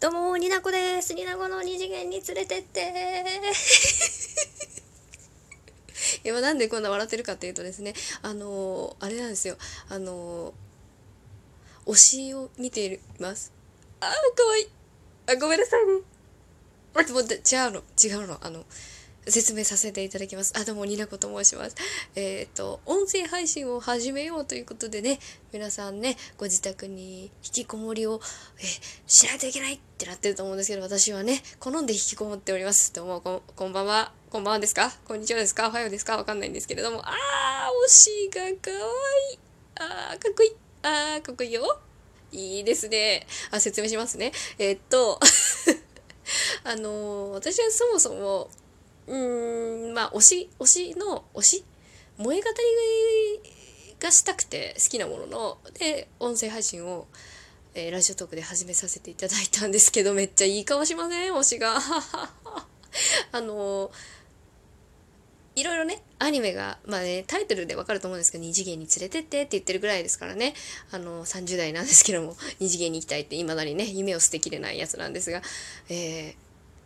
どうも、になこです。になこの二次元に連れてって。今なんでこんな笑ってるかっていうとですね、あのー、あれなんですよ。あのー、推しを見ています。あー、かわいい。あ、ごめんなさいね。待って待って、違うの、違うの。あの、説明させていただきます。あ、どうも、になこと申します。えっ、ー、と、音声配信を始めようということでね、皆さんね、ご自宅に引きこもりを、えしないといけないってなってると思うんですけど、私はね、好んで引きこもっております。どうも、ここんばんは。こんばんはですか？こんにちはですか？おはようですか？わかんないんですけれども、あー、推しがかわいい。あー、かっこいい。あー、かっこいいよ。いいですね。あ、説明しますね。えー、っと、あのー、私はそもそも、うんまあ推し推しの推し萌え語りがしたくて好きなものので音声配信を、えー、ラジオトークで始めさせていただいたんですけどめっちゃいい顔しません推しが。あのいろいろねアニメがまあねタイトルでわかると思うんですけど二次元に連れてってって言ってるぐらいですからね。あの30代なんですけども二次元に行きたいっていまだにね夢を捨てきれないやつなんですが、え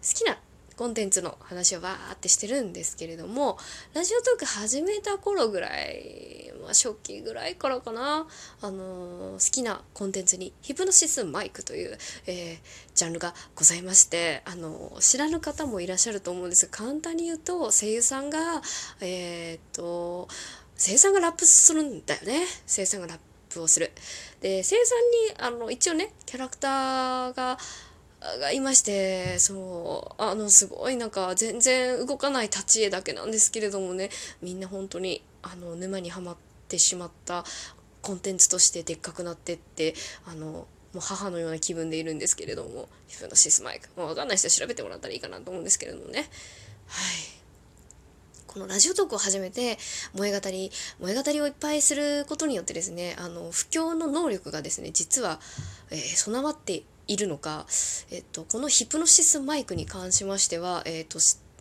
ー、好きなコンテンツの話をわーってしてるんですけれどもラジオトーク始めた頃ぐらい、まあ、初期ぐらいからかな、あのー、好きなコンテンツにヒプノシスマイクという、えー、ジャンルがございまして、あのー、知らぬ方もいらっしゃると思うんですが簡単に言うと声優さんがえっと声優さんがラップするんだよね声優さんがラップをする。で声優さんにあの一応ねキャラクターががいましてそうあのすごいなんか全然動かない立ち絵だけなんですけれどもねみんな本当にあの沼にはまってしまったコンテンツとしてでっかくなってってあのもう母のような気分でいるんですけれどもヒプノシスマイク。もう分かんない人は調べてもらったらいいかなと思うんですけれどもね。はい。このラジオトークを始めて萌え語り萌え語りをいっぱいすることによってですねあの不況の能力がですね実は、えー、備わっているのか、えっと、このヒプノシスマイクに関しましては、えっと、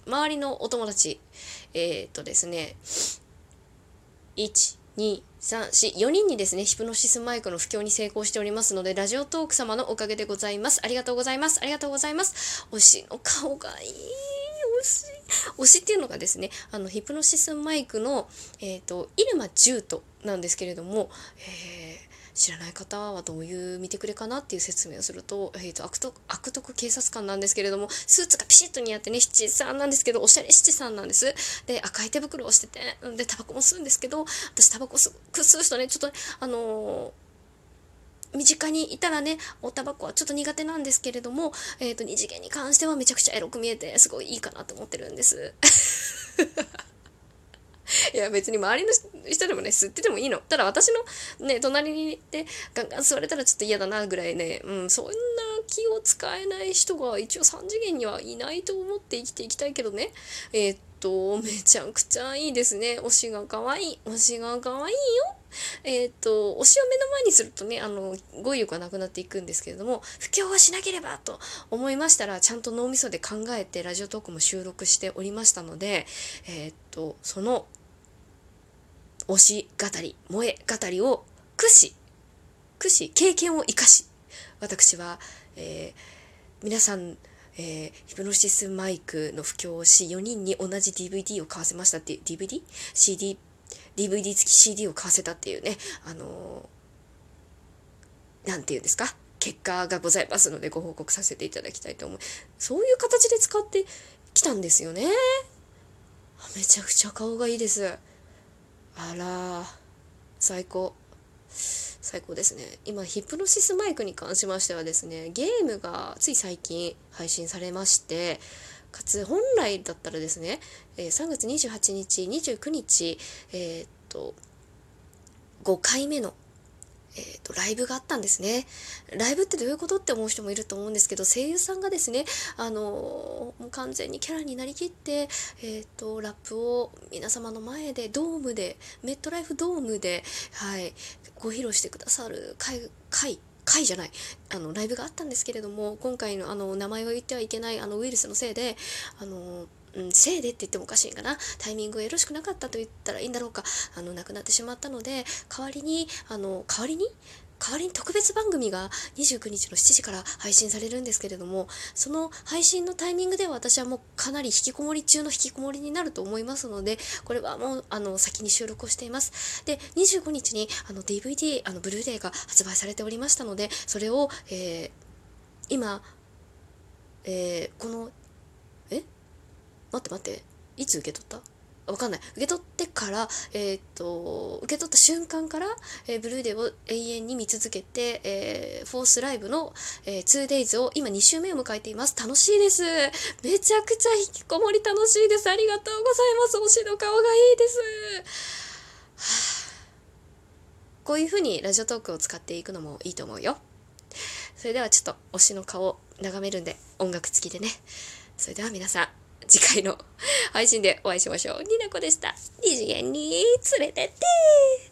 周りのお友達、えっとですね、1、2、3、4、4人にですね、ヒプノシスマイクの布教に成功しておりますので、ラジオトーク様のおかげでございます。ありがとうございます。ありがとうございます。推しの顔がいい。推し。推しっていうのがですね、あの、ヒプノシスマイクの、えっ、ー、と、イルマジュートなんですけれども、えー知らない方はどういう見てくれかなっていう説明をすると,、えーと、悪徳悪徳警察官なんですけれどもスーツがピシッと似合ってね七さんなんですけどおしゃれ七さんなんですで赤い手袋をしててでタバコも吸うんですけど私タバコ吸う人ねちょっとあのー身近にいたらね、おタバコはちょっと苦手なんですけれども、えっ、ー、と、二次元に関してはめちゃくちゃエロく見えて、すごいいいかなと思ってるんです。いや別に周りの人でもね吸っててもいいの。ただ私のね隣にいてガンガン吸われたらちょっと嫌だなぐらいね。うんそんな気を使えない人が一応3次元にはいないと思って生きていきたいけどね。えー、っとめちゃくちゃいいですね。推しが可愛い。推しが可愛いよ。えっ、と、推しを目の前にするとね、あの、語彙力がなくなっていくんですけれども、布教はしなければと思いましたら、ちゃんと脳みそで考えてラジオトークも収録しておりましたので、えっ、と、その推し語り、萌え語りを駆使、駆使、経験を生かし、私は、えー、皆さん、えー、ヒプノシスマイクの布教をし、4人に同じ DVD を買わせましたっていう、DVD?CD、DVD 付き CD を買わせたっていうね、あのー、なんていうんですか？結果がございますのでご報告させていただきたいと思う。そういう形で使ってきたんですよね。めちゃくちゃ顔がいいです。あら最高。最高ですね。今ヒプノシスマイクに関しましてはですねゲームがつい最近配信されましてかつ本来だったらですね、え、3月28日29日えー、っと5回目のえーと、ライブがあったんですね。ライブってどういうことって思う人もいると思うんですけど声優さんがですね、あのもう完全にキャラになりきって、えーと、ラップを皆様の前でドームでメットライフドームで、はい、ご披露してくださる回回回じゃないあのライブがあったんですけれども今回のあの名前を言ってはいけないあのウイルスのせいであのうん、せいでって言ってもおかしいかな。タイミングがよろしくなかったと言ったらいいんだろうか。あの亡くなってしまったので代わりにあの代わりに？代わりに特別番組が29日の7時から配信されるんですけれども、その配信のタイミングでは私はもうかなり引きこもり中の引きこもりになると思いますので、これはもう、あの、先に収録をしています。で、25日に、あの、DVD、あの、ブルーレイが発売されておりましたので、それを、えー、今、えー、この、待って待って、いつ受け取った？わかんない。受け取ってから、えー、っと、受け取った瞬間から、えー、ブルーデーを永遠に見続けて、えー、フォースライブの、えー、2days を今2週目を迎えています。楽しいです。めちゃくちゃ引きこもり楽しいです。ありがとうございます。推しの顔がいいです。こういう風にラジオトークを使っていくのもいいと思うよ。それではちょっと推しの顔眺めるんで音楽付きでね。それでは皆さん、次回の配信でお会いしましょう。ニナコでした。二次元に連れてって